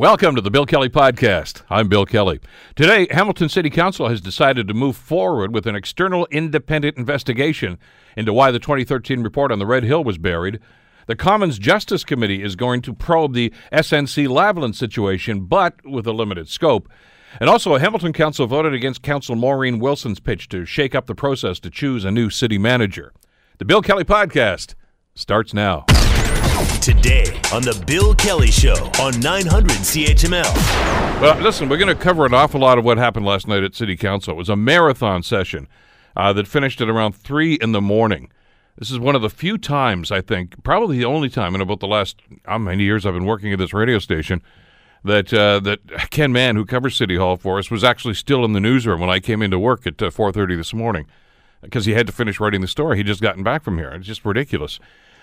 Welcome to the Bill Kelly Podcast. I'm Bill Kelly. Today, Hamilton City Council has decided to move forward with an external independent investigation into why the 2013 report on the Red Hill was buried. The Commons Justice Committee is going to probe the SNC Lavalin situation, but with a limited scope. And also, Hamilton Council voted against Council Maureen Wilson's pitch to shake up the process to choose a new city manager. The Bill Kelly Podcast starts now. Today on The Bill Kelly Show on 900 CHML. Well, listen, we're going to cover an awful lot of what happened last night at City Council. It was a marathon session uh, that finished at around 3 in the morning. This is one of the few times, I think, probably the only time in about the last how many years I've been working at this radio station, that uh, that Ken Mann, who covers City Hall for us, was actually still in the newsroom when I came into work at uh, 4.30 this morning because he had to finish writing the story. He'd just gotten back from here. It's just ridiculous.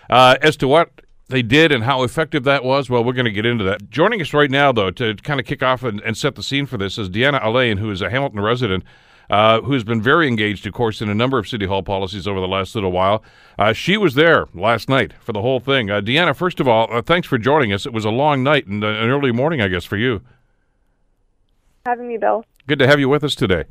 Uh, as to what they did and how effective that was, well, we're going to get into that. Joining us right now, though, to kind of kick off and, and set the scene for this is Deanna Allain, who is a Hamilton resident. Uh, who has been very engaged, of course, in a number of City Hall policies over the last little while. Uh, she was there last night for the whole thing. Uh, Deanna, first of all, uh, thanks for joining us. It was a long night and uh, an early morning, I guess, for you. Having me, Bill. Good to have you with us today.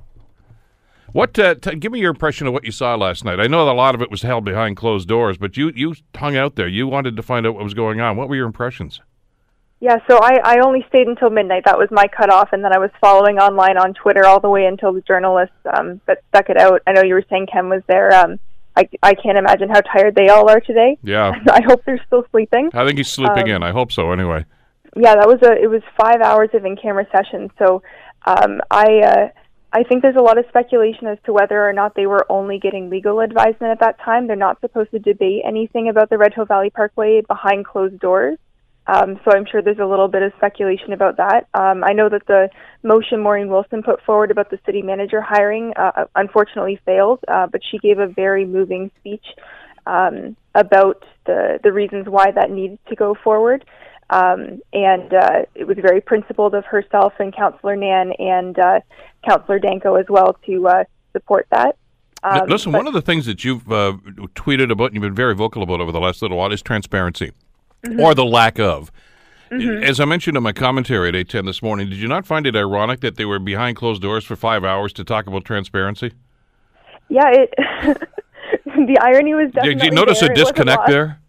What? Uh, t- give me your impression of what you saw last night. I know that a lot of it was held behind closed doors, but you you hung out there. You wanted to find out what was going on. What were your impressions? Yeah, so I, I only stayed until midnight. That was my cutoff, and then I was following online on Twitter all the way until the journalists um, that stuck it out. I know you were saying Ken was there. Um, I, I can't imagine how tired they all are today. Yeah. I hope they're still sleeping. I think he's sleeping Um, in. I hope so. Anyway. Yeah, that was a it was five hours of in camera session. So um, I uh, I think there's a lot of speculation as to whether or not they were only getting legal advisement at that time. They're not supposed to debate anything about the Red Hill Valley Parkway behind closed doors. Um, so I'm sure there's a little bit of speculation about that. Um, I know that the motion Maureen Wilson put forward about the city manager hiring uh, unfortunately failed, uh, but she gave a very moving speech um, about the the reasons why that needed to go forward. Um, and uh, it was very principled of herself and Councillor Nann and uh, Councillor Danko as well to uh, support that. Um, Listen, but- one of the things that you've uh, tweeted about and you've been very vocal about over the last little while is transparency, Mm-hmm. or the lack of. As I mentioned in my commentary at 810 this morning, did you not find it ironic that they were behind closed doors for five hours to talk about transparency? yeah, it. the irony was definitely. Did you notice there. a disconnect there?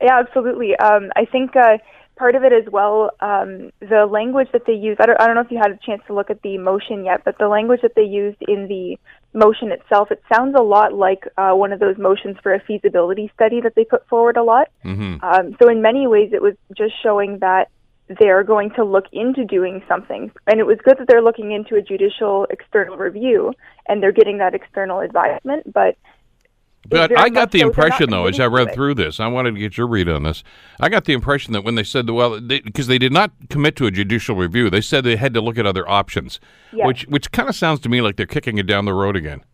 Yeah, absolutely. Um, I think uh, part of it as well, um, the language that they use. I don't, I don't know if you had a chance to look at the motion yet, but the language that they used in the motion itself, it sounds a lot like uh, one of those motions for a feasibility study that they put forward a lot. Mm-hmm. Um, so in many ways, it was just showing that they're going to look into doing something, and it was good that they're looking into a judicial external review and they're getting that external advisement, but. But I got the so impression, though, as I read through this, I wanted to get your read on this. I got the impression that when they said, the well, because they, did not commit to a judicial review, they said they had to look at other options, Yes. which which kind of sounds to me like they're kicking it down the road again.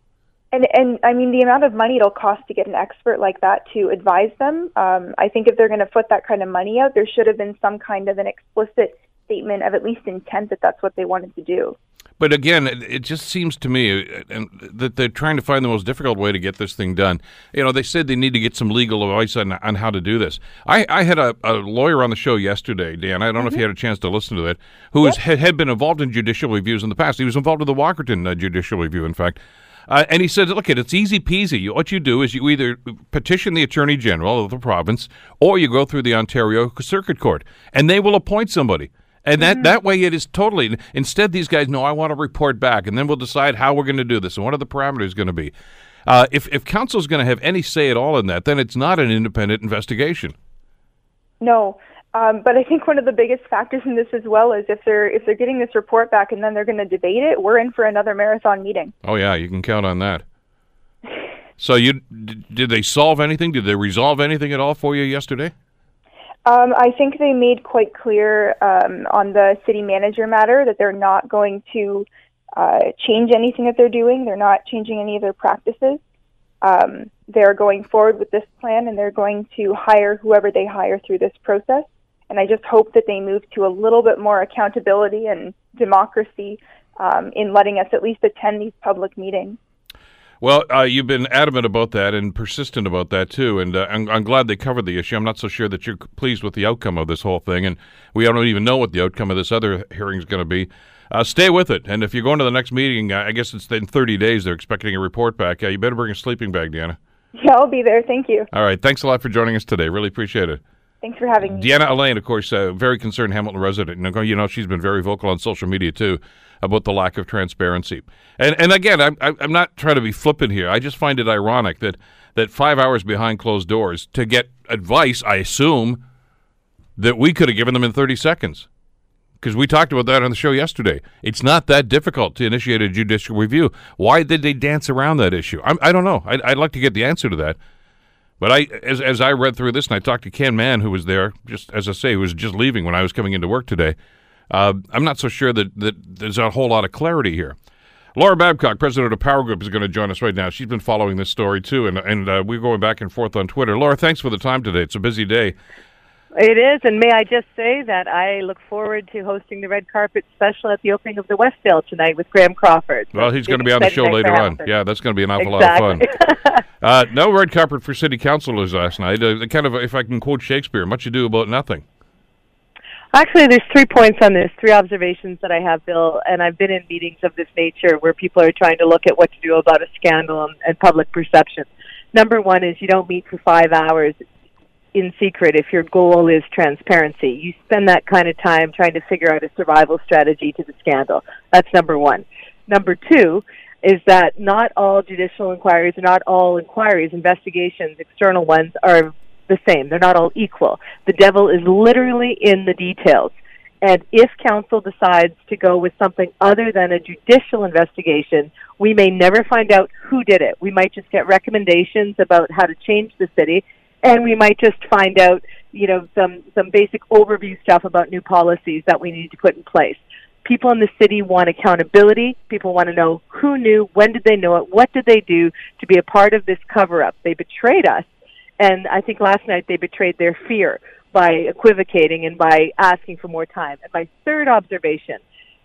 And and I mean the amount of money it'll cost to get an expert like that to advise them. Um, I think if they're going to put that kind of money out, there should have been some kind of an explicit statement of at least intent that that's what they wanted to do. But again, it, it just seems to me uh, and that they're trying to find the most difficult way to get this thing done. You know, they said they need to get some legal advice on, on how to do this. I, I had a, a lawyer on the show yesterday, Dan. I don't know if you had a chance to listen to that, who was, had, had been involved in judicial reviews in the past. He was involved with the Walkerton uh, judicial review, in fact. Uh, and he said, look, it's easy peasy. What you do is you either petition the Attorney General of the province or you go through the Ontario Circuit Court, and they will appoint somebody. And that, that way it is totally. Instead, these guys know I want to report back, and then we'll decide how we're going to do this and what are the parameters going to be. Uh, if if is going to have any say at all in that, then it's not an independent investigation. No, um, but I think one of the biggest factors in this as well is if they're if they're getting this report back and then they're going to debate it, we're in for another marathon meeting. Oh yeah, you can count on that. So you d- did they solve anything? Did they resolve anything at all for you yesterday? Um, I think they made quite clear um, on the city manager matter that they're not going to uh, change anything that they're doing. They're not changing any of their practices. Um, they're going forward with this plan and they're going to hire whoever they hire through this process. And I just hope that they move to a little bit more accountability and democracy um, in letting us at least attend these public meetings. Well, uh, you've been adamant about that and persistent about that too, and uh, I'm, I'm, glad they covered the issue. I'm not so sure that you're pleased with the outcome of this whole thing, and we don't even know what the outcome of this other hearing is going to be. Uh, stay with it, and if you're going to the next meeting, I guess it's in 30 days. They're expecting a report back. you better bring a sleeping bag, Deanna. Yeah, I'll be there. Thank you. All right. Thanks a lot for joining us today. Really appreciate it. Thanks for having me. Deanna Allain, of course, a very concerned Hamilton resident. You know, she's been very vocal on social media too about the lack of transparency. And and again, I'm I'm not trying to be flippant here. I just find it ironic that that five hours behind closed doors to get advice, I assume, that we could have given them in 30 seconds. Because we talked about that on the show yesterday. It's not that difficult to initiate a judicial review. Why did they dance around that issue? I'm, I do not know. I'd, I'd like to get the answer to that. But I, as, as I read through this and I talked to Ken Mann, who was there, just as I say, who was just leaving when I was coming into work today, uh, I'm not so sure that, that there's a whole lot of clarity here. Laura Babcock, president of Power Group, is going to join us right now. She's been following this story too, and and uh, we're going back and forth on Twitter. Laura, thanks for the time today. It's a busy day. It is, and may I just say that I look forward to hosting the red carpet special at the opening of the Westdale tonight with Graham Crawford. Well, he's going to be on the show later on. Yeah, that's going to be an awful exactly. lot of fun. uh, no red carpet for city councilors last night. Uh, kind of, if I can quote Shakespeare, much ado about nothing. Actually, there's three points on this, three observations that I have, Bill, and I've been in meetings of this nature where people are trying to look at what to do about a scandal and, and public perception. Number one is you don't meet for five hours in secret if your goal is transparency. You spend that kind of time trying to figure out a survival strategy to the scandal. That's number one. Number two is that not all judicial inquiries not all inquiries, investigations, external ones are the same. They're not all equal. The devil is literally in the details. And if council decides to go with something other than a judicial investigation, we may never find out who did it. We might just get recommendations about how to change the city, and we might just find out, you know, some some basic overview stuff about new policies that we need to put in place. People in the city want accountability. People want to know who knew, when did they know it, what did they do to be a part of this cover up. They betrayed us, and I think last night they betrayed their fear by equivocating and by asking for more time. And my third observation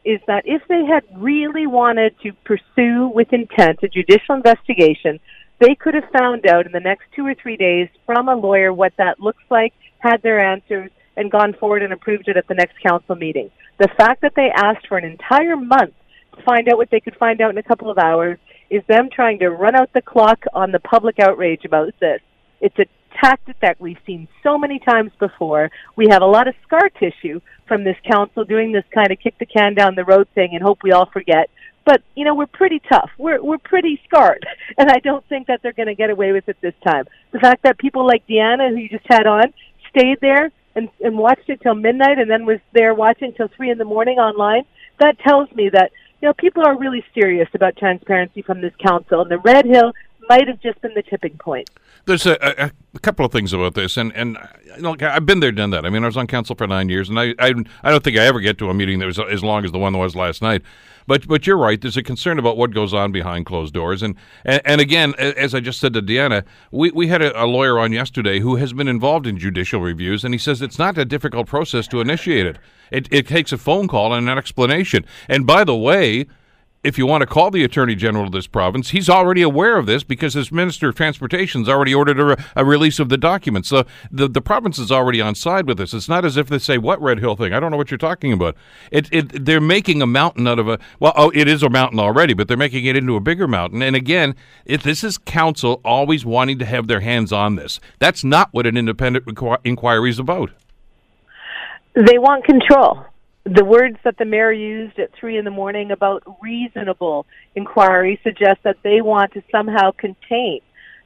is that if they had really wanted to pursue with intent a judicial investigation they could have found out in the next two or three days from a lawyer what that looks like, had their answers, and gone forward and approved it at the next council meeting. The fact that they asked for an entire month to find out what they could find out in a couple of hours is them trying to run out the clock on the public outrage about this. It's a tactic that we've seen so many times before. We have a lot of scar tissue from this council doing this kind of kick the can down the road thing and hope we all forget. But you know, we're pretty tough. We're we're pretty scarred, and I don't think that they're going to get away with it this time. The fact that people like Deanna, who you just had on, stayed there and and watched it till midnight, and then was there watching till three in the morning online, that tells me that you know people are really serious about transparency from this council. And the Red Hill might have just been the tipping point. There's a, a, couple of things about this, and and know, I've been there, done that. I mean, I was on council for nine years, and I, I I don't think I ever get to a meeting that was as long as the one that was last night. But but you're right. There's a concern about what goes on behind closed doors, and and, and again, as I just said to Deanna, we we had a, a lawyer on yesterday who has been involved in judicial reviews, and he says it's not a difficult process to initiate it. It, it takes a phone call and an explanation. And by the way, if you want to call the Attorney General of this province, he's already aware of this because his Minister of Transportation has already ordered a, a, release of the documents. So the, the province is already on side with this. It's not as if they say, what Red Hill thing? I don't know what you're talking about. It, it, they're making a mountain out of a, well, oh, it is a mountain already, but they're making it into a bigger mountain. And again, if this is council always wanting to have their hands on this. That's not what an independent inquiry is about. They want control the words that the mayor used at three in the morning about reasonable inquiry suggest that they want to somehow contain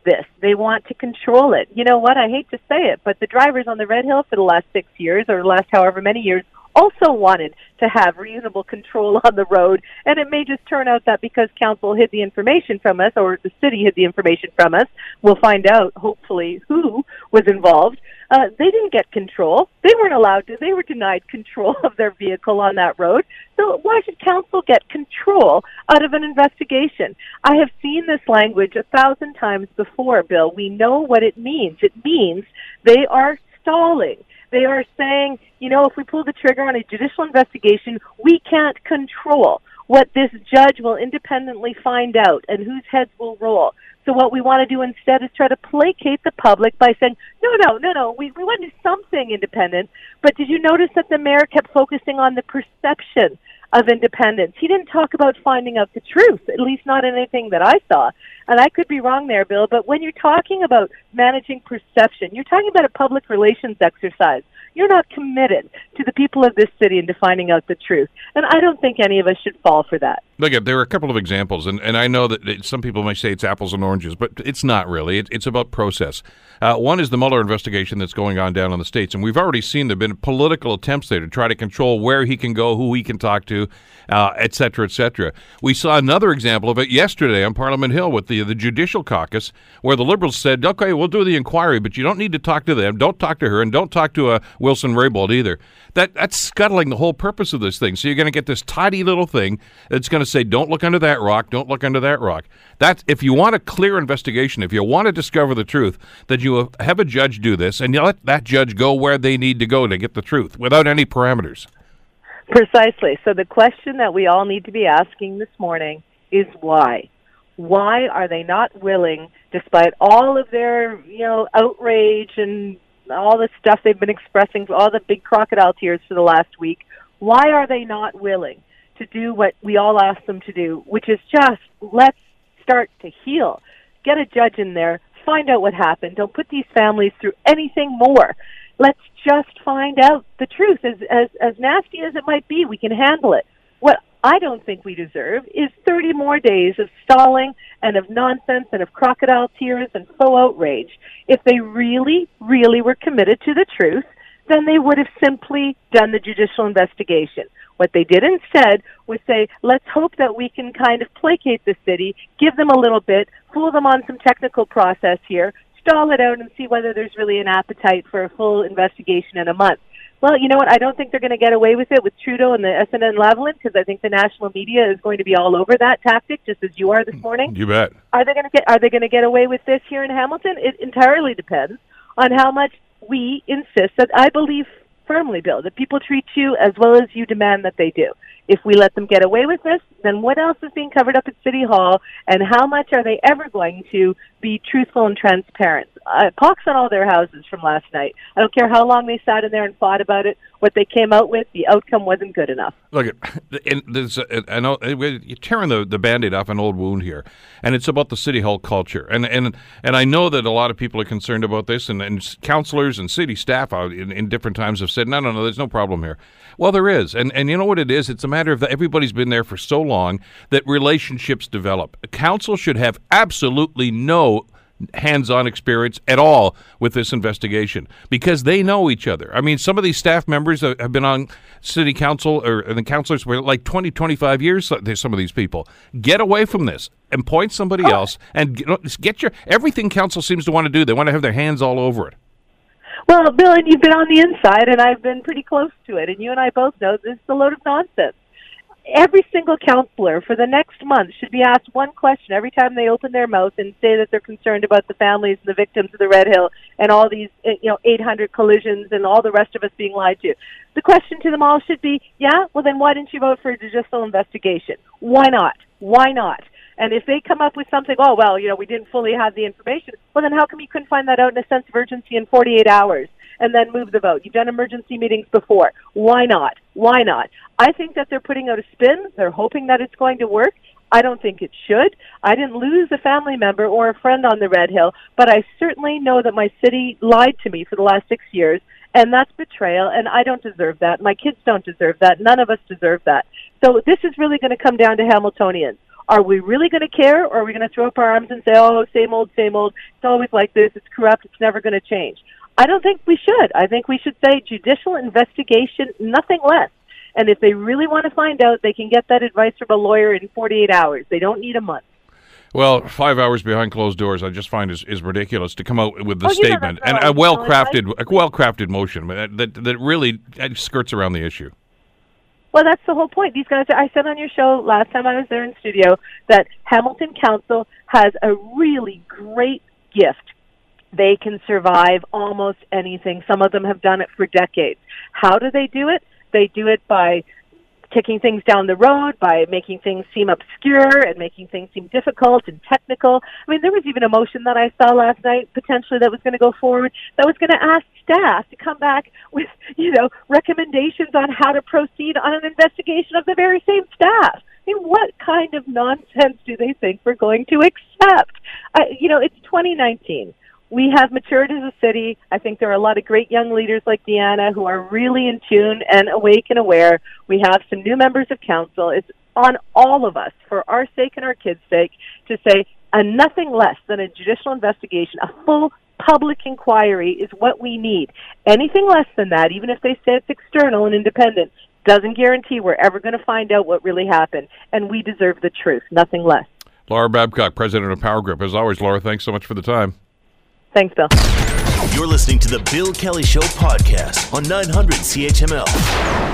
this. They want to control it. You know what? I hate to say it, but the drivers on the Red Hill for the last six years or the last however many years also wanted to have reasonable control on the road. And it may just turn out that because council hid the information from us or the city hid the information from us, we'll find out hopefully who was involved. Uh, they didn't get control. They weren't allowed to. They were denied control of their vehicle on that road. So why should council get control out of an investigation? I have seen this language a thousand times before, Bill. We know what it means. It means they are stalling. They are saying, you know, if we pull the trigger on a judicial investigation, we can't control what this judge will independently find out and whose heads will roll. So what we want to do instead is try to placate the public by saying, no, no, no, no, we, we want to do something independent. But did you notice that the mayor kept focusing on the perception of independence? He didn't talk about finding out the truth, at least not anything that I saw. And I could be wrong there, Bill, but when you're talking about managing perception, you're talking about a public relations exercise you're not committed to the people of this city and to finding out the truth. And I don't think any of us should fall for that. Look, there are a couple of examples, and, and I know that it, some people may say it's apples and oranges, but it's not really. It, it's about process. Uh, one is the Mueller investigation that's going on down in the States, and we've already seen there have been political attempts there to try to control where he can go, who he can talk to, uh, et cetera, et cetera. We saw another example of it yesterday on Parliament Hill with the, the Judicial Caucus, where the Liberals said, okay, we'll do the inquiry, but you don't need to talk to them, don't talk to her, and don't talk to uh, Wilson Raybould either. That, that's scuttling the whole purpose of this thing. So you're going to get this tidy little thing that's going to say, don't look under that rock, don't look under that rock. That's, if you want a clear investigation, if you want to discover the truth, that you have a judge do this and you let that judge go where they need to go to get the truth without any parameters. Precisely. So the question that we all need to be asking this morning is why? Why are they not willing, despite all of their, you know, outrage and all the stuff they've been expressing, all the big crocodile tears for the last week, why are they not willing to do what we all ask them to do, which is just let's start to heal. Get a judge in there, find out what happened. Don't put these families through anything more. Let's just find out the truth. As as as nasty as it might be, we can handle it. What I don't think we deserve is 30 more days of stalling and of nonsense and of crocodile tears and faux outrage. If they really, really were committed to the truth, then they would have simply done the judicial investigation. What they did instead was say, let's hope that we can kind of placate the city, give them a little bit, fool them on some technical process here, stall it out and see whether there's really an appetite for a full investigation in a month. Well, you know what? I don't think they're going to get away with it with Trudeau and the SNC Lavalin because I think the national media is going to be all over that tactic, just as you are this mm, morning. You bet. Are they going to get? Are they going to get away with this here in Hamilton? It entirely depends on how much we insist that I believe firmly, Bill, that people treat you as well as you demand that they do. If we let them get away with this, then what else is being covered up at City Hall, and how much are they ever going to be truthful and transparent? Uh, pox on all their houses from last night. I don't care how long they sat in there and fought about it. What they came out with, the outcome wasn't good enough. Look, and there's, I know you're tearing the, the band-aid off an old wound here, and it's about the City Hall culture. And and and I know that a lot of people are concerned about this, and, and counselors and city staff in, in different times have said, no, no, no, there's no problem here. Well, there is, and and you know what it is? It's a matter of that everybody's been there for so long that relationships develop. A council should have absolutely no hands-on experience at all with this investigation because they know each other. I mean, some of these staff members have been on city council or the councilors for like 20, 25 years. Uh, some of these people get away from this and point somebody oh. else and get your everything council seems to want to do. They want to have their hands all over it. Well, Bill, and you've been on the inside, and I've been pretty close to it, and you and I both know this is a load of nonsense every single counselor for the next month should be asked one question every time they open their mouth and say that they're concerned about the families and the victims of the Red Hill and all these, eh, you know, 800 collisions and all the rest of us being lied to. The question to them all should be, yeah, well then why didn't you vote for a judicial investigation? Why not? Why not? And if they come up with something, oh well, you know, we didn't fully have the information. Well, then how come you couldn't find that out in a sense of urgency in 48 hours? And then move the vote. You've done emergency meetings before. Why not? Why not? I think that they're putting out a spin. They're hoping that it's going to work. I don't think it should. I didn't lose a family member or a friend on the Red Hill, but I certainly know that my city lied to me for the last six years, and that's betrayal, and I don't deserve that. My kids don't deserve that. None of us deserve that. So this is really going to come down to Hamiltonians. Are we really going to care, or are we going to throw up our arms and say, oh, same old, same old, it's always like this, it's corrupt, it's never going to change? I don't think we should. I think we should say judicial investigation, nothing less. And if they really want to find out, they can get that advice from a lawyer in 48 hours. They don't need a month. Well, five hours behind closed doors, I just find is, is ridiculous to come out with the oh, statement and a well crafted, a well crafted motion that, that that really uh, skirts around the issue. Well, that's the whole point. These guys, I said on your show last time I was there in studio that Hamilton Council has a really great gift they can survive almost anything. Some of them have done it for decades. How do they do it? They do it by kicking things down the road, by making things seem obscure and making things seem difficult and technical. I mean, there was even a motion that I saw last night potentially that was going to go forward that was going to ask staff to come back with, you know, recommendations on how to proceed on an investigation of the very same staff. I mean, what kind of nonsense do they think we're going to accept? I, you know, it's 2019 we have matured as a city. I think there are a lot of great young leaders like Deanna who are really in tune and awake and aware. We have some new members of council. It's on all of us, for our sake and our kids' sake, to say a nothing less than a judicial investigation, a full public inquiry is what we need. Anything less than that, even if they say it's external and independent, doesn't guarantee we're ever going to find out what really happened. And we deserve the truth, nothing less. Laura Babcock, president of Power Group. As always, Laura, thanks so much for the time. Thanks, Bill. You're listening to the Bill Kelly Show podcast on 900 CHML.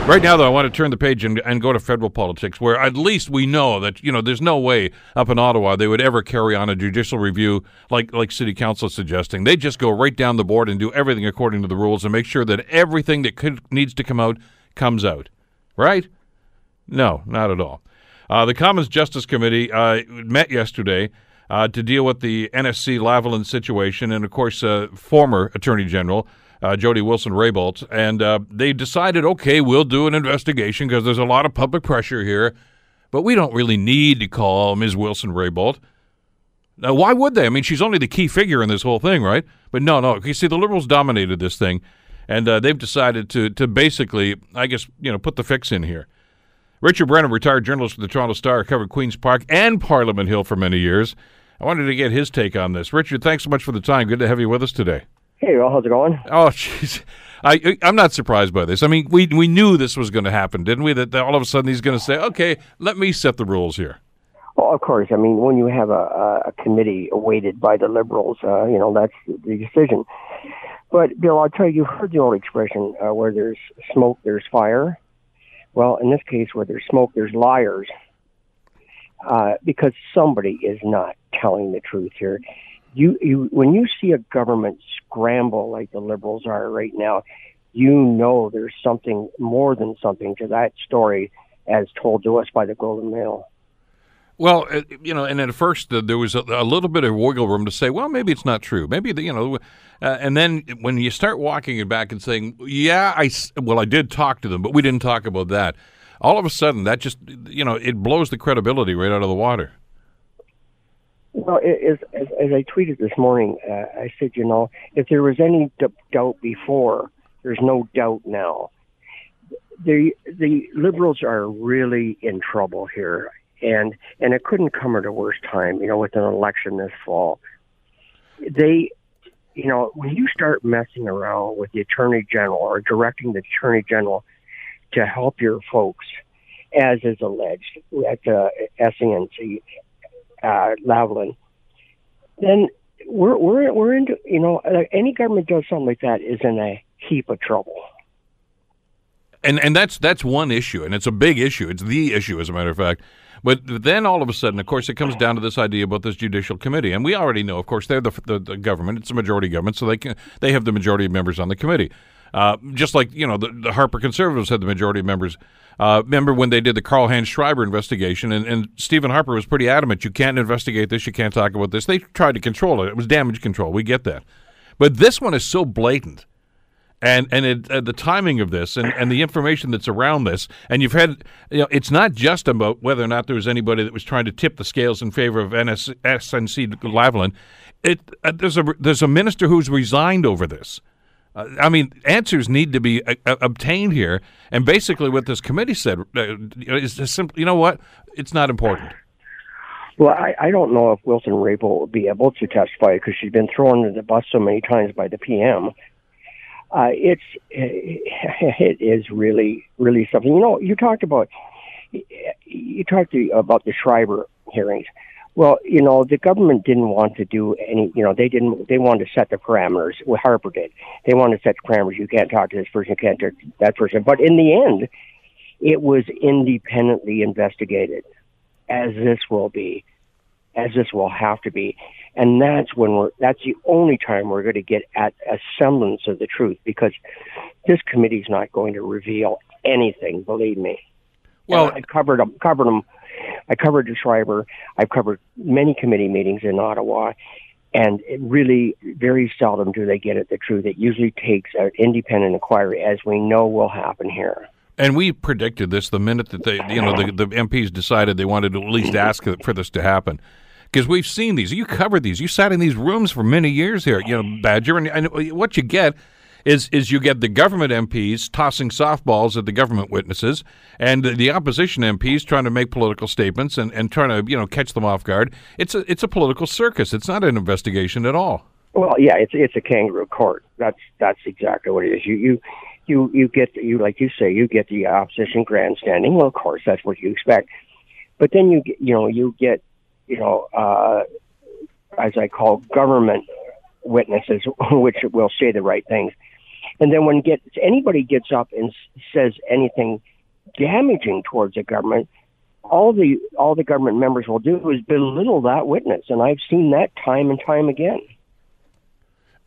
Right now, though, I want to turn the page and, and go to federal politics, where at least we know that you know there's no way up in Ottawa they would ever carry on a judicial review like like City Council is suggesting. They just go right down the board and do everything according to the rules and make sure that everything that could, needs to come out comes out. Right? No, not at all. Uh, the Commons Justice Committee uh, met yesterday uh, to deal with the NSC Lavalin situation, and of course, uh, former Attorney General uh, Jody Wilson Raybould. And uh, they decided, okay, we'll do an investigation because there's a lot of public pressure here, but we don't really need to call Ms. Wilson Raybould. Now, why would they? I mean, she's only the key figure in this whole thing, right? But no, no. You see, the Liberals dominated this thing, and uh, they've decided to to basically, I guess, you know, put the fix in here. Richard Brennan, retired journalist for the Toronto Star, covered Queens Park and Parliament Hill for many years. I wanted to get his take on this. Richard, thanks so much for the time. Good to have you with us today. Hey, well, how's it going? Oh, jeez. I, I'm not surprised by this. I mean, we we knew this was going to happen, didn't we? That, that all of a sudden he's going to say, "Okay, let me set the rules here." Well, of course. I mean, when you have a, a committee weighted by the Liberals, uh, you know that's the decision. But Bill, I'll tell you, you've heard the old expression, uh, "Where there's smoke, there's fire." Well, in this case, where there's smoke, there's liars uh, because somebody is not telling the truth here. You, you, when you see a government scramble like the liberals are right now, you know there's something more than something to that story as told to us by the Globe and Mail. Well, uh, you know, and at first there was a, a, little bit of wiggle room to say, well, maybe it's not true. Maybe, the, you know, uh, and then when you start walking it back and saying, yeah, I, well, I did talk to them, but we didn't talk about that all of a sudden that just you know it blows the credibility right out of the water. Well, as, as, as I tweeted this morning, uh, I said, you know, if there was any d- doubt before, there's no doubt now. The the liberals are really in trouble here, and and it couldn't come at a worse time. You know, with an election this fall, they, you know, when you start messing around with the attorney general or directing the attorney general to help your folks, as is alleged at uh, SENC uh, Lavalin, then we're we're we're into you know any government does something like that is in a heap of trouble. And and that's that's one issue, and it's a big issue. It's the issue, as a matter of fact. But then all of a sudden, of course, it comes down to this idea about this judicial committee, and we already know, of course, they're the, the, the government; it's a majority government, so they can they have the majority of members on the committee. Uh, just like you know, the, the, Harper Conservatives had the majority of members. Uh, remember when they did the Karl-Heinz Schreiber investigation, and, and Stephen Harper was pretty adamant: you can't investigate this, you can't talk about this. They tried to control it; it was damage control. We get that, but this one is so blatant and and it, uh, the timing of this and, and the information that's around this and you've had you know it's not just about whether or not there was anybody that was trying to tip the scales in favor of NS, SNC Lavalin it uh, there's a there's a minister who's resigned over this uh, I mean, answers need to be uh, uh, obtained here, and basically, what this committee said uh, is simply, you know what? It's not important. Well, I, I don't know if Wilson Raybould will be able to testify because she's been thrown into the bus so many times by the PM. Uh, it's it is really really something. You know, you talked about you talked about the Schreiber hearings. Well, you know, the government didn't want to do any, you know, they didn't, they wanted to set the parameters. What Harper did. They wanted to set the parameters. You can't talk to this person, you can't talk to that person. But in the end, it was independently investigated, as this will be, as this will have to be. And that's when we're, that's the only time we're going to get at a semblance of the truth because this committee's not going to reveal anything, believe me. Well, I covered them. Covered them. I covered the Schreiber. I've covered many committee meetings in Ottawa, and really very seldom do they get at the truth. It usually takes an independent inquiry, as we know will happen here. And we predicted this the minute that they, you know, the, the MPs decided they wanted to at least ask for this to happen. Because we've seen these. You covered these. You sat in these rooms for many years here, you know, Badger. And, and what you get is is you get the government MPs tossing softballs at the government witnesses, and the, opposition MPs trying to make political statements and, and trying to you know catch them off guard. It's a it's a political circus. It's not an investigation at all. Well, yeah, it's it's a kangaroo court. That's that's exactly what it is. You you you you get you like you say you get the opposition grandstanding. Well, of course that's what you expect. But then you get you know you get you know uh, as I call government witnesses, which will say the right things. And then when gets anybody gets up and says anything damaging towards the government, all the all the government members will do is belittle that witness, and I've seen that time and time again.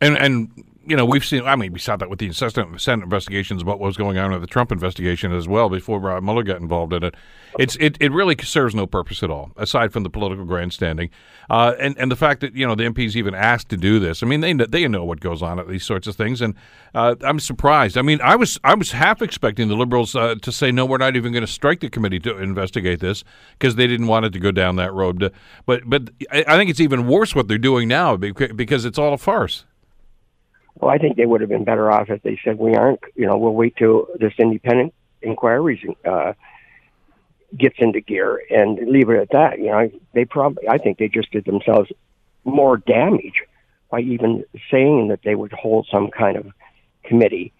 And and you know, we've seen. I mean, we saw that with the incessant Senate investigations about what was going on with the Trump investigation as well before uh, Mueller got involved in it. It's it, it really serves no purpose at all aside from the political grandstanding, uh, and and the fact that you know the MPs even asked to do this. I mean, they they know what goes on at these sorts of things, and uh, I'm surprised. I mean, I was I was half expecting the Liberals uh, to say no, we're not even going to strike the committee to investigate this because they didn't want it to go down that road. But but I think it's even worse what they're doing now because it's all a farce. Well, I think they would have been better off if they said we aren't. You know, we'll wait till this independent inquiry uh, gets into gear and leave it at that. You know, they probably. I think they just did themselves more damage by even saying that they would hold some kind of committee.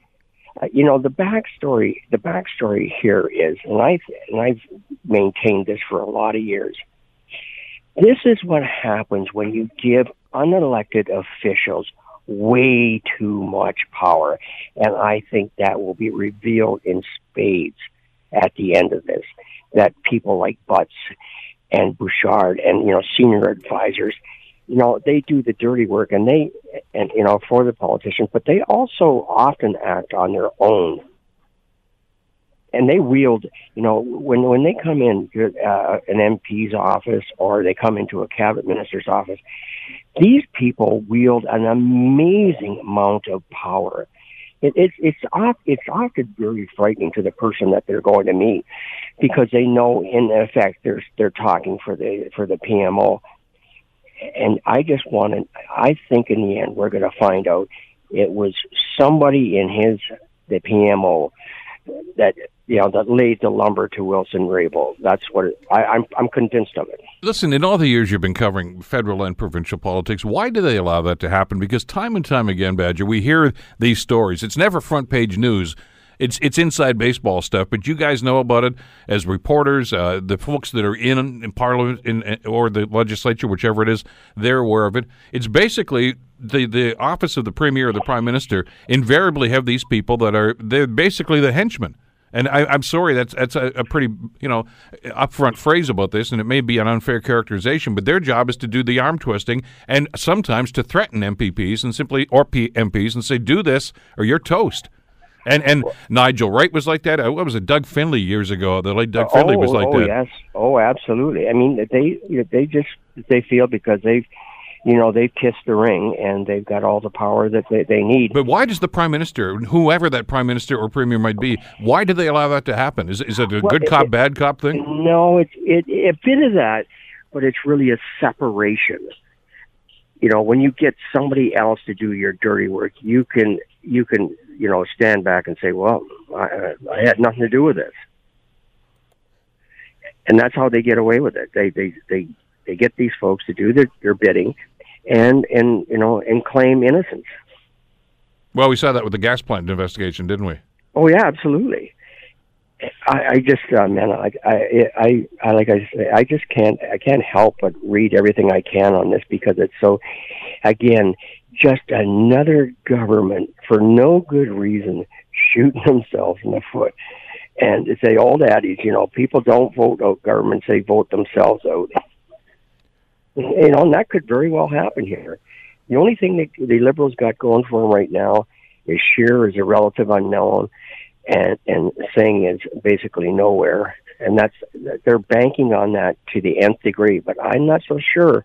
Uh, you know, the backstory. The backstory here is, and I and I've maintained this for a lot of years. This is what happens when you give unelected officials way too much power. And I think that will be revealed in spades at the end of this. That people like Butts and Bouchard and, you know, senior advisors, you know, they do the dirty work and they, and, you know, for the politicians, but they also often act on their own. And they wield, you know, when when they come in uh, an MP's office or they come into a cabinet minister's office, these people wield an amazing amount of power. It, it, it's it's often very frightening to the person that they're going to meet because they know in effect they're they're talking for the for the PMO. And I just want to. I think in the end we're going to find out it was somebody in his the PMO that you know that laid the lumber to Wilson Raybould. That's what it, I, I'm. I'm convinced of it. Listen, in all the years you've been covering federal and provincial politics, why do they allow that to happen? Because time and time again, Badger, we hear these stories. It's never front page news. It's it's inside baseball stuff, but you guys know about it as reporters. Uh, the folks that are in, in Parliament in, or the legislature, whichever it is, they're aware of it. It's basically the the office of the premier or the prime minister invariably have these people that are they're basically the henchmen. And I, am sorry, that's that's a, a, pretty you know upfront phrase about this, and it may be an unfair characterization. But their job is to do the arm twisting and sometimes to threaten MPPs and simply or P- MPs and say, "Do this or you're toast." And and Nigel Wright was like that. Uh, what was it? Doug Finley years ago. The late Doug Finley was like oh, that. Yes. Oh, absolutely. I mean, they they just they feel because they've you know they've kissed the ring and they've got all the power that they, they need. But why does the prime minister, whoever that prime minister or premier might be, why do they allow that to happen? Is is it a well, good cop, it, bad cop thing? No, it's it, it a bit of that, but it's really a separation. You know, when you get somebody else to do your dirty work, you can you can you know stand back and say, "Well, I, I had nothing to do with this," and that's how they get away with it. They they they they get these folks to do their, their bidding, and and you know and claim innocence. Well, we saw that with the gas plant investigation, didn't we? Oh yeah, absolutely. I, I just uh, man, I, I I I like I say, I just can't I can't help but read everything I can on this because it's so, again, just another government for no good reason shooting themselves in the foot. And it's a old adage, you know, people don't vote out governments; they vote themselves out. You know, and that could very well happen here. The only thing that the Liberals got going for them right now is Scheer is a relative unknown, and and Singh is basically nowhere. and that's they're banking on that to the nth degree. But I'm not so sure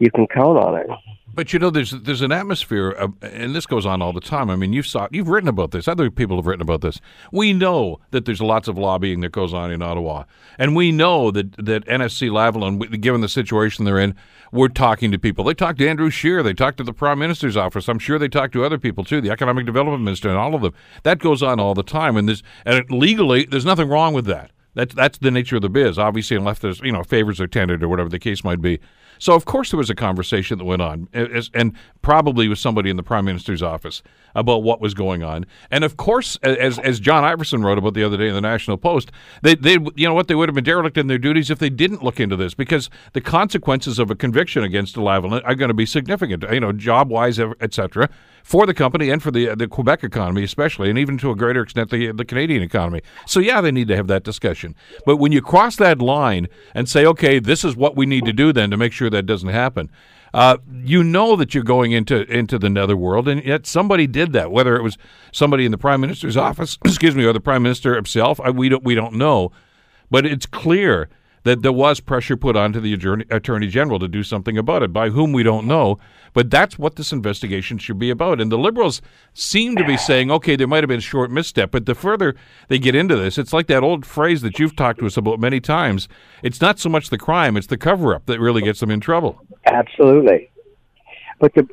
you can count on it. But you know, there's there's an atmosphere, and this goes on all the time. I mean, you've saw, you've written about this. Other people have written about this. We know that there's lots of lobbying that goes on in Ottawa, and we know that that NSC Lavalin, given the situation they're in, we're talking to people. They talk to Andrew Scheer. They talk to the Prime Minister's office. I'm sure they talk to other people too, the Economic Development Minister, and all of them. That goes on all the time, and there's and legally, there's nothing wrong with that. That's that's the nature of the biz. Obviously, unless there's you know favors are tendered or whatever the case might be. So, of course, there was a conversation that went on, and probably with somebody in the prime minister's office about what was going on. And of course, as as John Ivison wrote about the other day in the National Post, they they you know what they would have been derelict in their duties if they didn't look into this because the consequences of a conviction against Lavalin are going to be significant. You know, job wise, etc for the company and for the the Quebec economy, especially, and even to a greater extent the the Canadian economy. So yeah, they need to have that discussion. But when you cross that line and say, okay, this is what we need to do then to make sure that doesn't happen. Uh, you know that you're going into into the netherworld, and yet somebody did that. Whether it was somebody in the prime minister's office, excuse me, or the prime minister himself, I, we don't we don't know, but it's clear that there was pressure put onto the attorney general to do something about it, by whom we don't know. But that's what this investigation should be about. And the liberals seem to be saying, okay, there might have been a short misstep, but the further they get into this, it's like that old phrase that you've talked to us about many times. It's not so much the crime; it's the cover-up that really gets them in trouble. Absolutely. But the,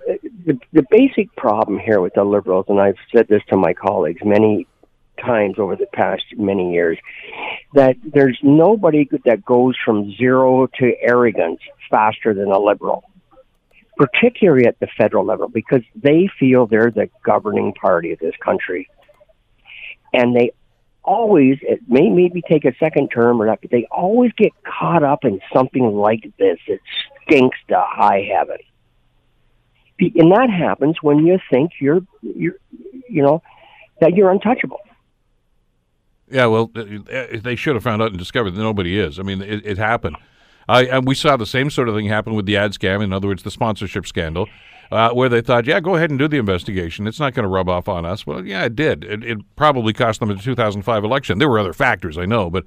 the the basic problem here with the liberals, and I've said this to my colleagues many times over the past many years that there's nobody that goes from zero to arrogance faster than a liberal, particularly at the federal level, because they feel they're the governing party of this country. And they always, it may maybe take a second term or not, but they always get caught up in something like this. It stinks to high heaven. And that happens when you think you're, you're, you know, that you're untouchable. Yeah, well, they should have found out and discovered that nobody is. I mean, it, it happened. I, and we saw the same sort of thing happen with the ad scam. In other words, the sponsorship scandal, uh, where they thought, "Yeah, go ahead and do the investigation. It's not going to rub off on us." Well, yeah, it did. It, it probably cost them the 2005 election. There were other factors, I know, but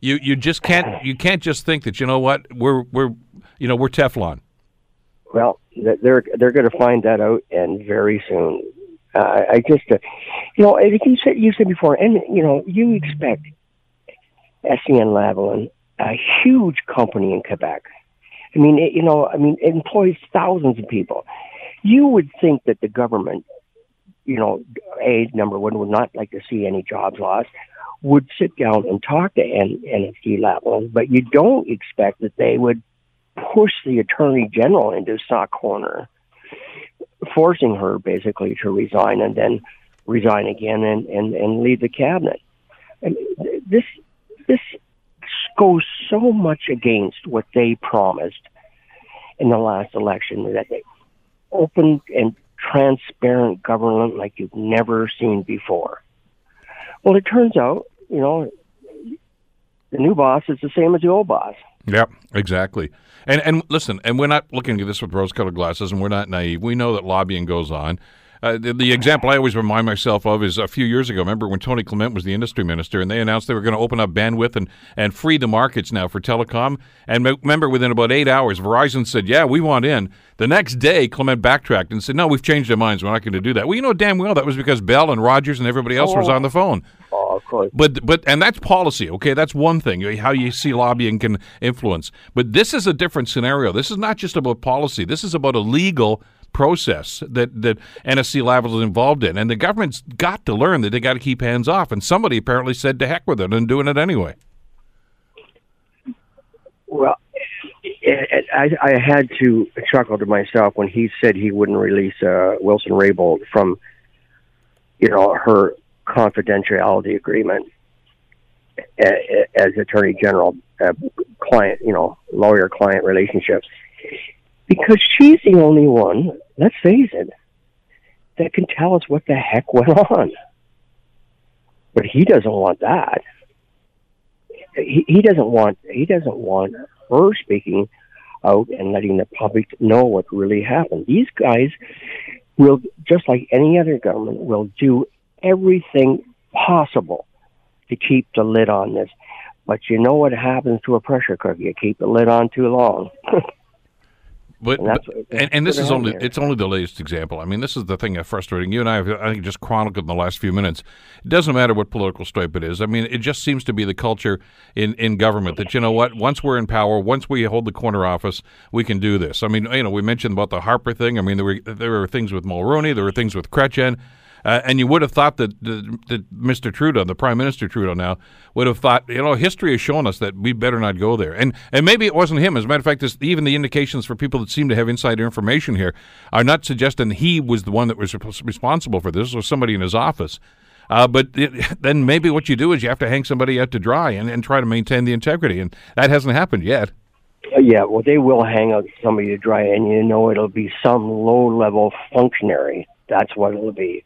you you just can't you can't just think that you know what we're we're you know we're Teflon. Well, they're they're going to find that out, and very soon. Uh, I just, uh, you know, you said you said before, and you know, you expect SCN Lavalin, a huge company in Quebec. I mean, it, you know, I mean, it employs thousands of people. You would think that the government, you know, a number one would not like to see any jobs lost, would sit down and talk to N- NSC Lavalin, but you don't expect that they would push the attorney general into a sock corner forcing her basically to resign and then resign again and, and, and leave the cabinet. And this this goes so much against what they promised in the last election that they open and transparent government like you've never seen before. Well, it turns out, you know, the new boss is the same as the old boss. Yep, exactly. And and listen, and we're not looking at this with rose-colored glasses, and we're not naive. We know that lobbying goes on. Uh, the, the, example I always remind myself of is a few years ago. Remember when Tony Clement was the industry minister, and they announced they were going to open up bandwidth and, and free the markets now for telecom. And remember, within about eight hours, Verizon said, "Yeah, we want in." The next day, Clement backtracked and said, "No, we've changed our minds. We're not going to do that." Well, you know damn well that was because Bell and Rogers and everybody else oh. was on the phone. Of course. But but and that's policy. Okay, that's one thing. Eh, how you see lobbying can influence. But this is a different scenario. This is not just about policy. This is about a legal process that, that NSC Lavalin is involved in. And the government's got to learn that they got to keep hands off. And somebody apparently said to heck with it and doing it anyway. Well, eh, eh, I, I had to chuckle to myself when he said he wouldn't release uh, Wilson Raybould from, you know, her confidentiality agreement as Attorney General, uh, client, you know, lawyer client relationships because she's the only one, let's face it, that can tell us what the heck went on. But he doesn't want that. He, he doesn't want he doesn't want her speaking out and letting the public know what really happened. These guys will, just like any other government, will do everything possible to keep the lid on this. But you know what happens to a pressure cooker? You keep the lid on too long. But, And but- and, and this is only here. it's only the latest example. I mean, this is the thing that's frustrating. You and I have I think just chronicled in the last few minutes. It doesn't matter what political stripe it is. I mean, it just seems to be the culture in, in government that you know what, once we're in power, once we hold the corner office, we can do this. I mean, you know, we mentioned about the Harper thing. I mean, there were there were things with Mulroney, there were things with Kretchen. Uh, and you would have thought that, that, that Mr. Trudeau, the Prime Minister Trudeau now, would have thought, you know, history has shown us that we better not go there. And and maybe it wasn't him. As a matter of fact, this, even the indications for people that seem to have insider information here are not suggesting he was the one that was responsible for this, or somebody in his office. Uh, but it, then maybe what you do is you have to hang somebody out to dry and, and try to maintain the integrity. And that hasn't happened yet. Uh, Yeah, well, they will hang out somebody to dry, and you know it'll be some low-level functionary. That's what it'll be.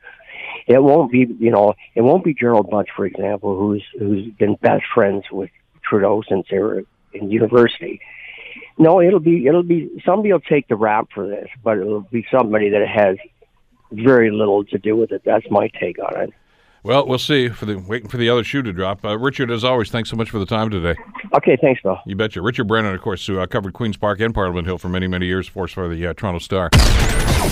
It won't be, you know, it won't be Gerald Butts, for example, who's who's been best friends with Trudeau since they were in university. No, it'll be it'll be somebody will take the rap for this, but it'll be somebody that has very little to do with it. That's my take on it. Well, we'll see. For the waiting for the other shoe to drop. Uh, Richard, as always, thanks so much for the time today. Okay, thanks, Bill. You betcha. Richard Brennan, of course, who uh, covered Queens Park and Parliament Hill for many, many years, of course, for the uh, Toronto Star.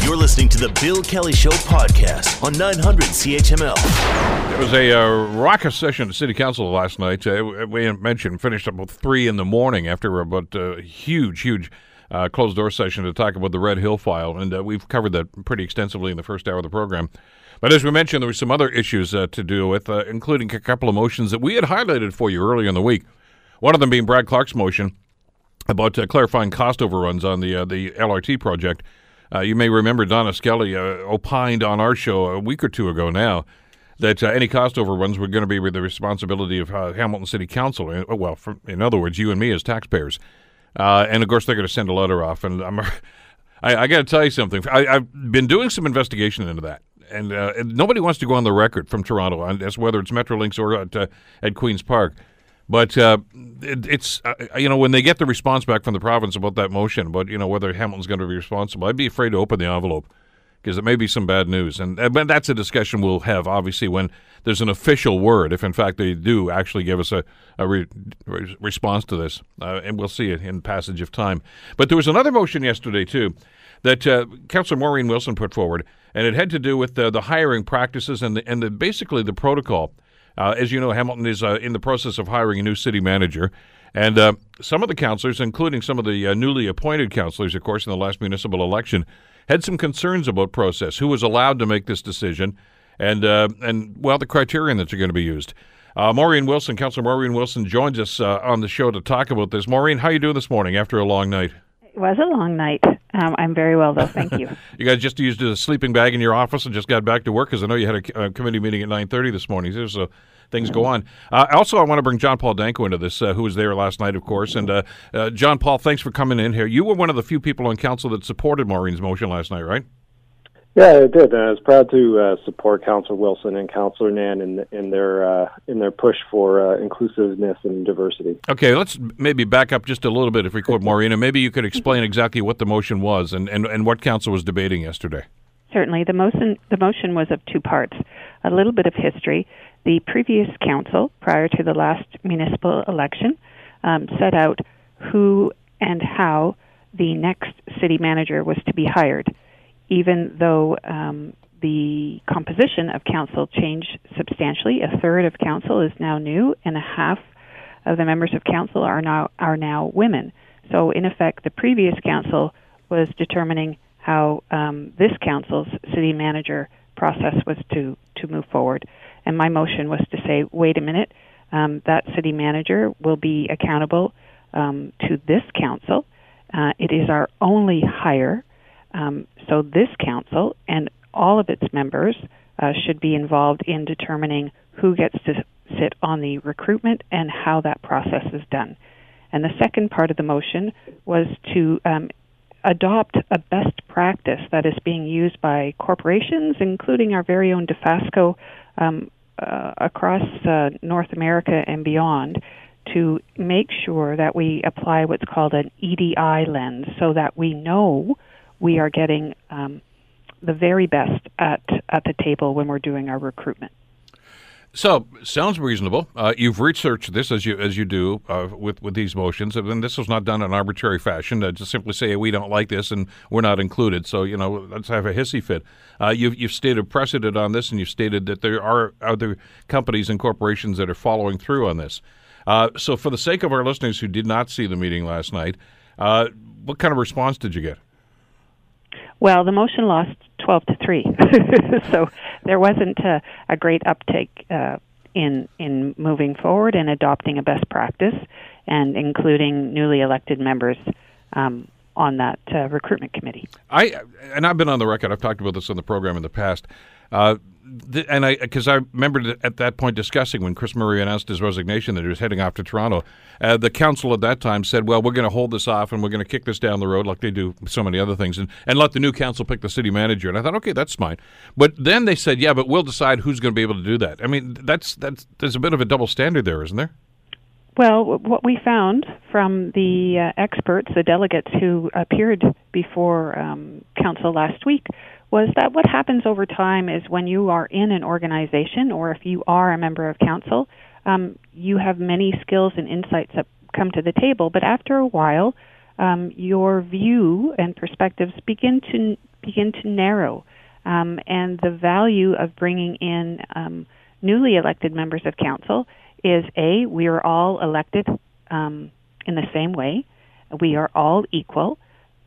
You're listening to the Bill Kelly Show podcast on 900 CHML. It was a uh, raucous session at City Council last night. Uh, we mentioned finished up at three in the morning after about a huge, huge uh, closed door session to talk about the Red Hill file, and uh, we've covered that pretty extensively in the first hour of the program. But as we mentioned, there were some other issues uh, to deal with, uh, including a couple of motions that we had highlighted for you earlier in the week. One of them being Brad Clark's motion about uh, clarifying cost overruns on the uh, the LRT project. Uh, you may remember Donna Skelly uh, opined on our show a week or two ago now that any cost overruns were going to be the responsibility of Hamilton City Council. Well, for, in other words, you and me as taxpayers. And of course, they're going to send a letter off. And I'm, I, I got to tell you something. I, I've been doing some investigation into that. And, uh, and nobody wants to go on the record from Toronto on as whether it's Metrolinx or at, uh, at Queens Park. But uh, it, it's uh, you know when they get the response back from the province about that motion about you know whether Hamilton's going to be responsible, I'd be afraid to open the envelope because it may be some bad news, and uh, but that's a discussion we'll have obviously when there's an official word, if in fact they do actually give us a, a re- re- response to this, uh, and we'll see it in passage of time. But there was another motion yesterday too that uh, Councillor Maureen Wilson put forward, and it had to do with uh, the hiring practices and the, and the, basically the protocol. Uh, as you know, Hamilton is uh, in the process of hiring a new city manager. And uh, some of the councillors, including some of the uh, newly appointed councillors, of course, in the last municipal election, had some concerns about process, who was allowed to make this decision, and, uh, and well, the criterion that are going to be used. Uh, Maureen Wilson, Councillor Maureen Wilson, joins us on the show to talk about this. Maureen, how are you doing this morning after a long night? It was a long night. Um, I'm very well, though. Thank you. You guys just used a sleeping bag in your office and just got back to work because I know you had a, a committee meeting at 9:30 this morning. So things go on. Uh, also, I want to bring John Paul Danko into this, uh, who was there last night, of course. And uh, uh, John Paul, thanks for coming in here. You were one of the few people on council that supported Maureen's motion last night, right? Yeah, I did. And I was proud to uh, support Councillor Wilson and Councillor Nann in, in their uh, in their push for uh, inclusiveness and diversity. Okay, let's maybe back up just a little bit, if we could, Maureen, and maybe you could explain exactly what the motion was and, and, and what council was debating yesterday. Certainly, the motion the motion was of two parts. A little bit of history. The previous council, prior to the last municipal election, um, set out who and how the next city manager was to be hired. Even though um, the composition of council changed substantially, a third of council is now new, and a half of the members of council are now are now women. So, in effect, the previous council was determining how um, this council's city manager process was to to move forward. And my motion was to say, wait a minute, um, that city manager will be accountable um, to this council. Uh, it is our only hire. Um, so this council and all of its members uh, should be involved in determining who gets to sit on the recruitment and how that process is done. And the second part of the motion was to um, adopt a best practice that is being used by corporations, including our very own Dofasco, um, uh, across uh, North America and beyond, to make sure that we apply what's called an EDI lens, so that we know we are getting um, the very best at at the table when we're doing our recruitment. So sounds reasonable. Uh, you've researched this as you as you do uh, with with these motions, and this was not done in arbitrary fashion. Uh, to simply say we don't like this and we're not included. So you know, let's have a hissy fit. Uh, you've you've stated precedent on this, and you've stated that there are other companies and corporations that are following through on this. Uh, so, for the sake of our listeners who did not see the meeting last night, uh, what kind of response did you get? Well, the motion lost 12 to 3. so there wasn't a, a great uptake uh, in in moving forward and adopting a best practice and including newly elected members um, on that uh, recruitment committee. I and I've been on the record. I've talked about this on the program in the past. Uh, and I because I remember at that point discussing when Chris Murray announced his resignation that he was heading off to Toronto. Uh, the council at that time said, "Well, we're going to hold this off and we're going to kick this down the road like they do so many other things, and and let the new council pick the city manager." And I thought, okay, that's fine. But then they said, "Yeah, but we'll decide who's going to be able to do that." I mean, that's that's there's a bit of a double standard there, isn't there? Well, what we found from the uh, experts, the delegates who appeared before um, council last week, was that what happens over time is when you are in an organization or if you are a member of council, um, you have many skills and insights that come to the table, but after a while, um, your view and perspectives begin to begin to narrow, um, and the value of bringing in um, newly elected members of council is a we are all elected um, in the same way, we are all equal,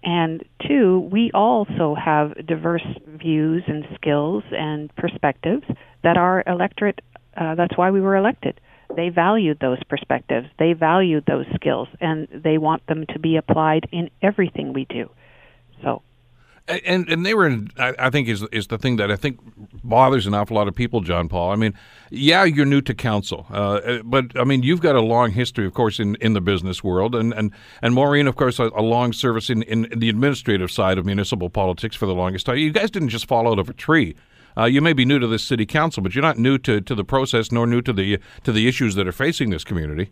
and two, we also have diverse views and skills and perspectives that our electorate, uh, that's why we were elected. They valued those perspectives, they valued those skills, and they want them to be applied in everything we do. So and and they were in, I, I, think is is the thing that I think bothers an awful lot of people, John Paul. I mean, yeah, you're new to council, uh, but I mean, you've got a long history, of course, in, in the business world, and and and Maureen, of course, a, a long service in, in the administrative side of municipal politics for the longest time. You guys didn't just fall out of a tree. Uh, you may be new to this city council, but you're not new to, to the process nor new to the to the issues that are facing this community.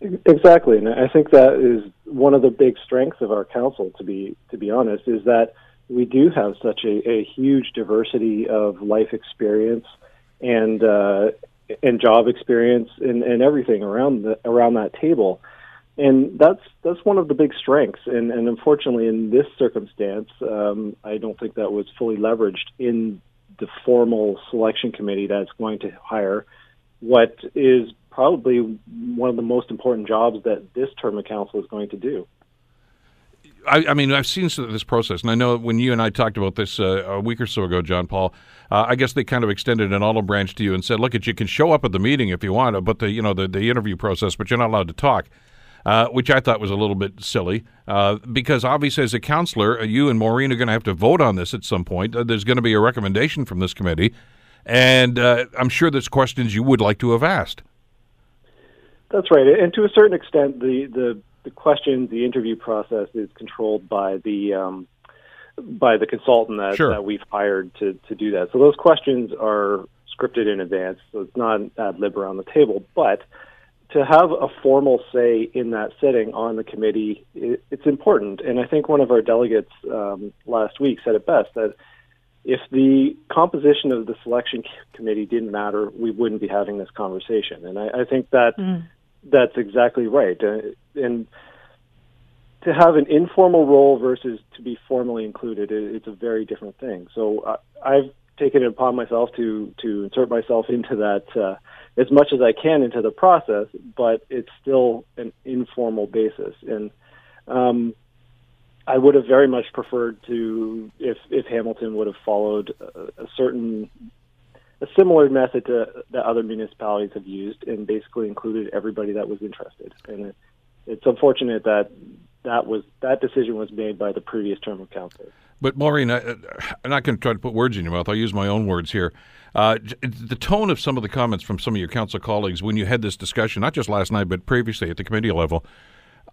Exactly, and I think that is one of the big strengths of our council. To be to be honest, is that we do have such a, a huge diversity of life experience and uh, and job experience and, and everything around the around that table, and that's that's one of the big strengths. And, and unfortunately, in this circumstance, um, I don't think that was fully leveraged in the formal selection committee that's going to hire what is probably one of the most important jobs that this term of council is going to do. I, I, mean, I've seen this process, and I know when you and I talked about this uh, a week or so ago, John Paul. Uh, I guess they kind of extended an olive branch to you and said, "Look, at you can show up at the meeting if you want, but the you know the, the interview process, but you're not allowed to talk." Uh, which I thought was a little bit silly, uh, because obviously, as a counselor, uh, you and Maureen are going to have to vote on this at some point. Uh, there's going to be a recommendation from this committee, and I'm sure there's questions you would like to have asked. That's right, and to a certain extent, the the, the questions, the interview process is controlled by the um, by the consultant that, sure. that we've hired to to do that. So those questions are scripted in advance, so it's not ad lib on the table. But to have a formal say in that setting on the committee, it, it's important. And I think one of our delegates um, last week said it best that if the composition of the selection committee didn't matter, we wouldn't be having this conversation. And I, I think that mm that's exactly right. Uh, and to have an informal role versus to be formally included, it, it's a very different thing. So uh, I've taken it upon myself to to insert myself into that uh, as much as I can into the process, but it's still an informal basis. And um, I would have very much preferred to if if Hamilton would have followed a, a certain a similar method to that other municipalities have used and basically included everybody that was interested. And it, it's unfortunate that that was that decision was made by the previous term of council. But Maureen, I, am not going to try to put words in your mouth. I'll use my own words here. Uh, the tone of some of the comments from some of your council colleagues when you had this discussion, not just last night, but previously at the committee level,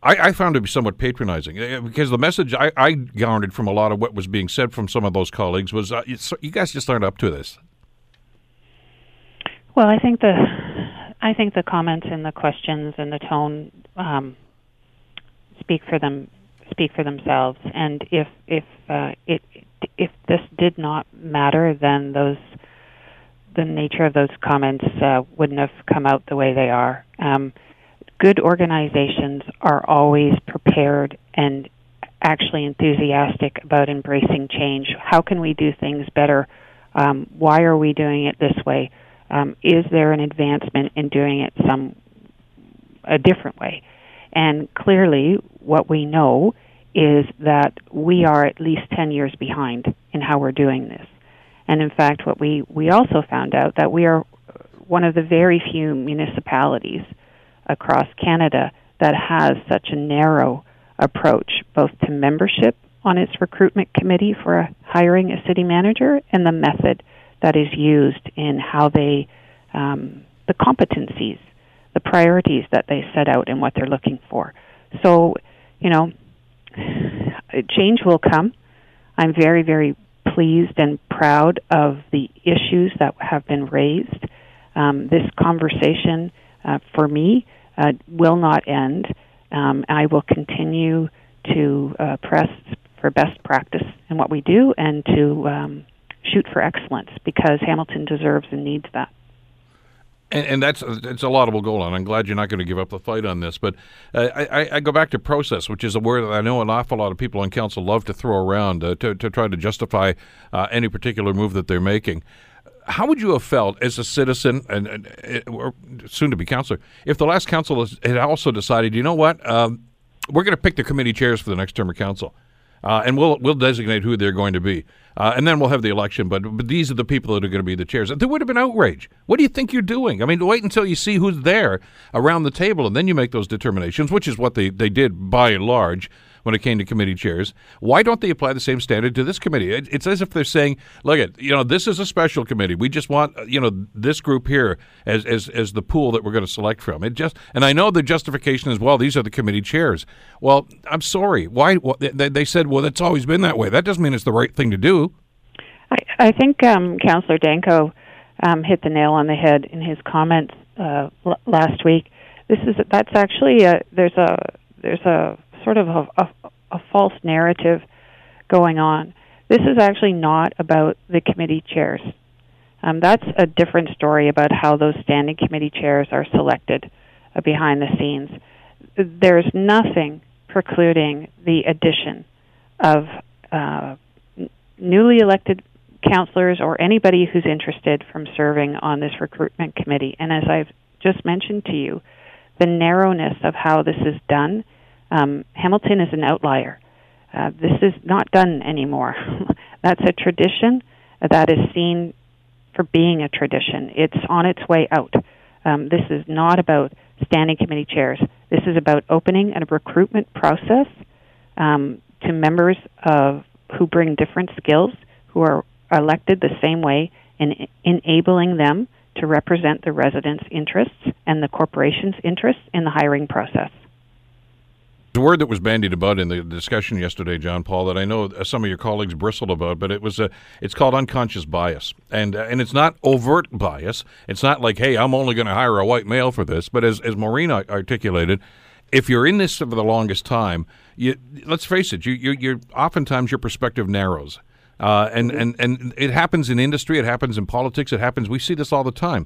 I, I found to be somewhat patronizing uh, because the message I, I, garnered from a lot of what was being said from some of those colleagues was, uh, you guys just aren't up to this. Well, I think the I think the comments and the questions and the tone um, speak for them speak for themselves. And if if uh, it if this did not matter, then those the nature of those comments uh, wouldn't have come out the way they are. Um, good organizations are always prepared and actually enthusiastic about embracing change. How can we do things better? Um, why are we doing it this way? Um, is there an advancement in doing it some a different way? And clearly, what we know is that we are at least 10 years behind in how we're doing this. And in fact, what we, we also found out that we are one of the very few municipalities across Canada that has such a narrow approach, both to membership on its recruitment committee for hiring a city manager and the method that is used in how they, um, the competencies, the priorities that they set out and what they're looking for. So, you know, change will come. I'm very, very pleased and proud of the issues that have been raised. Um, this conversation, uh, for me, uh, will not end. Um, I will continue to uh, press for best practice in what we do and to um, shoot for excellence because Hamilton deserves and needs that. And, and, that's it's a laudable goal, and I'm glad you're not going to give up the fight on this. But uh, I, I, go back to process, which is a word that I know an awful lot of people on council love to throw around uh, to, to try to justify uh, any particular move that they're making. How would you have felt as a citizen and, and or soon to be councilor if the last council had also decided, you know what, um, we're going to pick the committee chairs for the next term of council? uh, and we'll we'll designate who they're going to be, uh, and then we'll have the election. But but these are the people that are going to be the chairs. There would have been outrage. What do you think you're doing? I mean, wait until you see who's there around the table, and then you make those determinations, which is what they they did by and large when it came to committee chairs. Why don't they apply the same standard to this committee? It, it's as if they're saying, "Look, at you know, this is a special committee. We just want you know this group here as as as the pool that we're going to select from." It just and I know the justification is, well, these are the committee chairs. Well, I'm sorry. Why? Well, they, they said, well, that's always been that way. That doesn't mean it's the right thing to do. I, I think um, Councillor Danko um, hit the nail on the head in his comments uh, l- last week. This is that's actually a, there's a there's a sort of a, a, a false narrative going on. This is actually not about the committee chairs. Um, that's a different story about how those standing committee chairs are selected uh, behind the scenes. There's nothing precluding the addition of uh, newly elected councillors or anybody who's interested from serving on this recruitment committee. And as I've just mentioned to you, the narrowness of how this is done um, Hamilton is an outlier. Uh, this is not done anymore. That's a tradition that is seen for being a tradition. It's on its way out. Um, this is not about standing committee chairs. This is about opening a recruitment process um, to members of who bring different skills, who are elected the same way, and enabling them to represent the residents' interests and the corporation's interests in the hiring process. The word that was bandied about in the discussion yesterday, John Paul, that I know some of your colleagues bristled about, but it was a, it's called unconscious bias, and uh, and it's not overt bias. It's not like, hey, I'm only going to hire a white male for this. But as as Maureen articulated, if you're in this for the longest time, you let's face it, you you you're oftentimes your perspective narrows. Uh, and, and, and it happens in industry, it happens in politics, it happens. We see this all the time.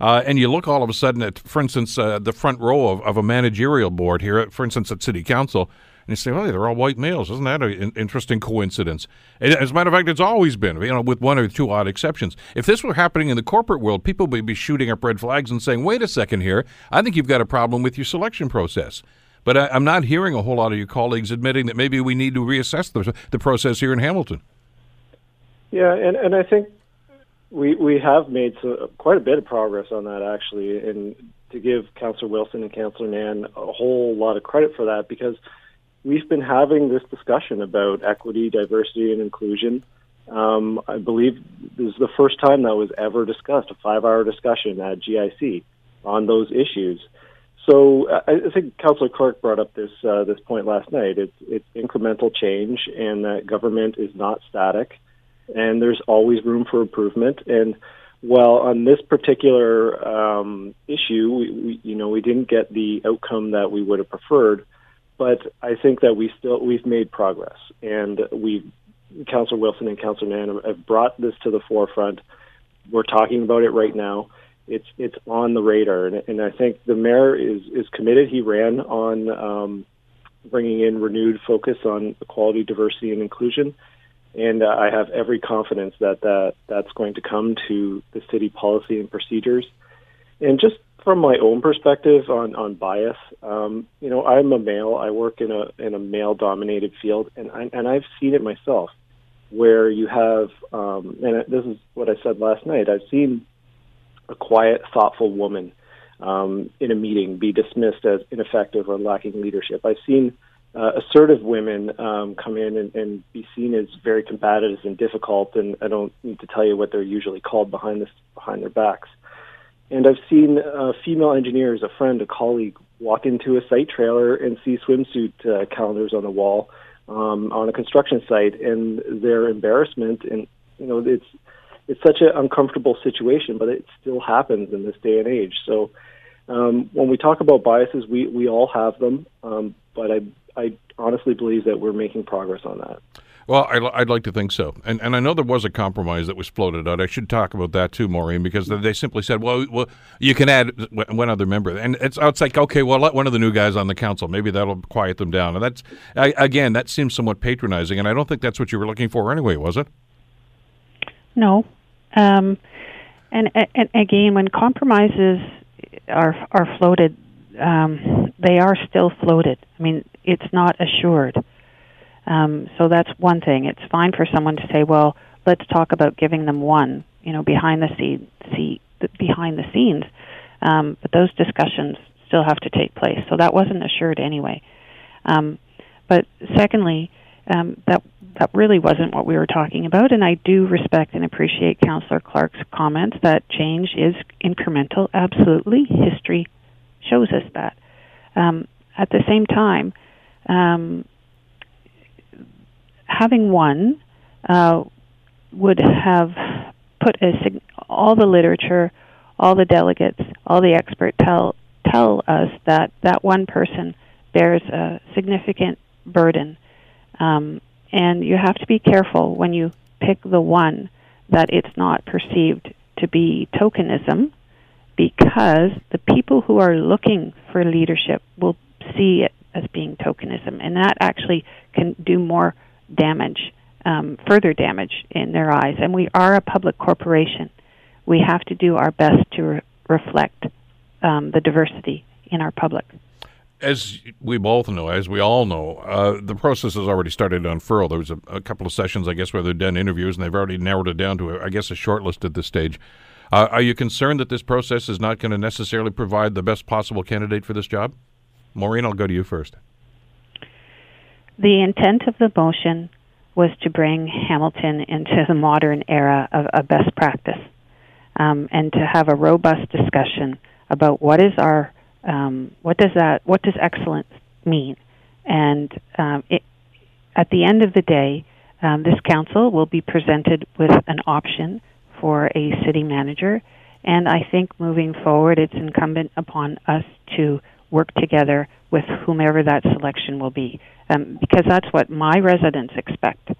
Uh, and you look all of a sudden at, for instance, uh, the front row of, of, a managerial board here, for instance, at City Council, and you say, well, they're all white males. Isn't that an interesting coincidence? as a matter of fact, it's always been, you know, with one or two odd exceptions. If this were happening in the corporate world, people would be shooting up red flags and saying, wait a second here, I think you've got a problem with your selection process. But I, am not hearing a whole lot of your colleagues admitting that maybe we need to reassess the, the process here in Hamilton. Yeah, and, and I think we we have made so, quite a bit of progress on that actually, and to give Councillor Wilson and Councillor Nann a whole lot of credit for that because we've been having this discussion about equity, diversity, and inclusion. Um, I believe this is the first time that was ever discussed, a five-hour discussion at GIC on those issues. So I, think Councillor Clark brought up this uh, this point last night. It's it's incremental change, and that government is not static and there's always room for improvement. And while on this particular um, issue, we, we, you know, we didn't get the outcome that we would have preferred, but I think that we still we've made progress, and we, Councillor Wilson and Councillor Nann have brought this to the forefront. we're talking about it right now. It's it's on the radar, and, and I think the mayor is is committed. He ran on um, bringing in renewed focus on equality, diversity, and inclusion, and uh, I have every confidence that that that's going to come to the city policy and procedures. And just from my own perspective on on bias, um, you know, I'm a male. I work in a in a male dominated field, and I, and I've seen it myself, where you have, um, and this is what I said last night. I've seen a quiet, thoughtful woman um, in a meeting be dismissed as ineffective or lacking leadership. I've seen uh, assertive women um, come in and, and be seen as very combative and difficult, and I don't need to tell you what they're usually called behind behind their backs. And I've seen uh, female engineers, a friend, a colleague, walk into a site trailer and see swimsuit uh, calendars on the wall um, on a construction site, and their embarrassment and you know it's it's such an uncomfortable situation, but it still happens in this day and age. So um, when we talk about biases, we we all have them, um, but I I honestly believe that we're making progress on that. Well, I'd like to think so, and and I know there was a compromise that was floated out. I should talk about that too, Maureen, because they simply said, well, well, you can add one other member, and it's it's like okay, well, let one of the new guys on the council, maybe that'll quiet them down. And that's again, that seems somewhat patronizing, and I don't think that's what you were looking for anyway, was it? No, um, and, and again, when compromises are are floated, um, they are still floated. I mean, it's not assured. Um, so that's one thing. It's fine for someone to say, "Well, let's talk about giving them one," you know, behind the scene, see, behind the scenes. Um, but those discussions still have to take place. So that wasn't assured anyway. Um, but secondly, um, that that really wasn't what we were talking about. And I do respect and appreciate Councillor Clark's comments that change is incremental. Absolutely, history shows us that. Um, at the same time, um, having one uh, would have put a all the literature, all the delegates, all the experts tell tell us that that one person bears a significant burden. Um, and you have to be careful when you pick the one that it's not perceived to be tokenism because the people who are looking for leadership will see it as being tokenism, and that actually can do more damage, um, further damage in their eyes. And we are a public corporation. We have to do our best to re- reflect um, the diversity in our public as we both know, as we all know, uh, the process has already started to unfurl. There was a, a, couple of sessions, I guess, where they've done interviews, and they've already narrowed it down to, I guess, a short list at this stage. Uh, are you concerned that this process is not going to necessarily provide the best possible candidate for this job? Maureen, I'll go to you first. The intent of the motion was to bring Hamilton into the modern era of, a best practice um, and to have a robust discussion about what is our um, what does that what does excellence mean? And um, it, at the end of the day, um, this council will be presented with an option for a city manager, and I think moving forward, it's incumbent upon us to work together with whomever that selection will be, um, because that's what my residents expect.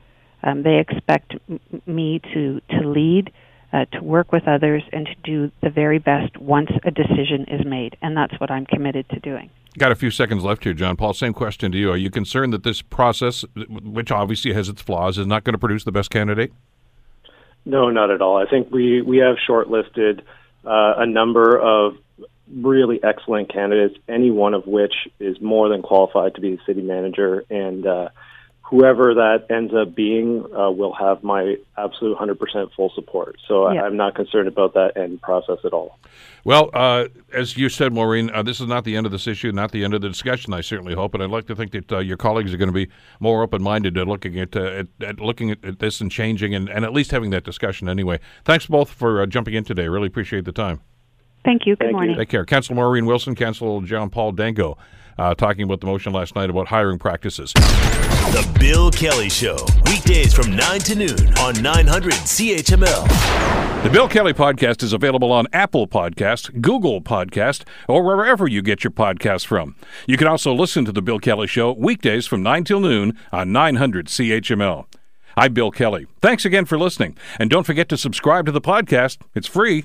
Um, they expect m- me to to lead uh, to work with others, and to do the very best once a decision is made. And that's what I'm committed to doing. Got a few seconds left here, John Paul. Same question to you. Are you concerned that this process, which obviously has its flaws, is not going to produce the best candidate? No, not at all. I think we, we have shortlisted uh, a number of really excellent candidates, any one of which is more than qualified to be the city manager. And uh, whoever that ends up being uh, will have my absolute 100% full support. So yeah. I'm not concerned about that end process at all. Well, uh, as you said, Maureen, uh, this is not the end of this issue, not the end of the discussion. I certainly hope, and I'd like to think that uh, your colleagues are going to be more open-minded to looking at, uh, at, at, looking at, at, this and changing, and, and at least having that discussion anyway. Thanks both for uh, jumping in today. Really appreciate the time. Thank you. Good Thank morning. You. Take care, Councilor Maureen Wilson, Council John Paul Danko uh, talking about the motion last night about hiring practices. The Bill Kelly Show, weekdays from 9 to noon on 900 CHML. The Bill Kelly Podcast is available on Apple Podcast, Google Podcast, or wherever you get your podcasts from. You can also listen to The Bill Kelly Show weekdays from 9 till noon on 900 CHML. I'm Bill Kelly. Thanks again for listening. And don't forget to subscribe to the podcast. It's free,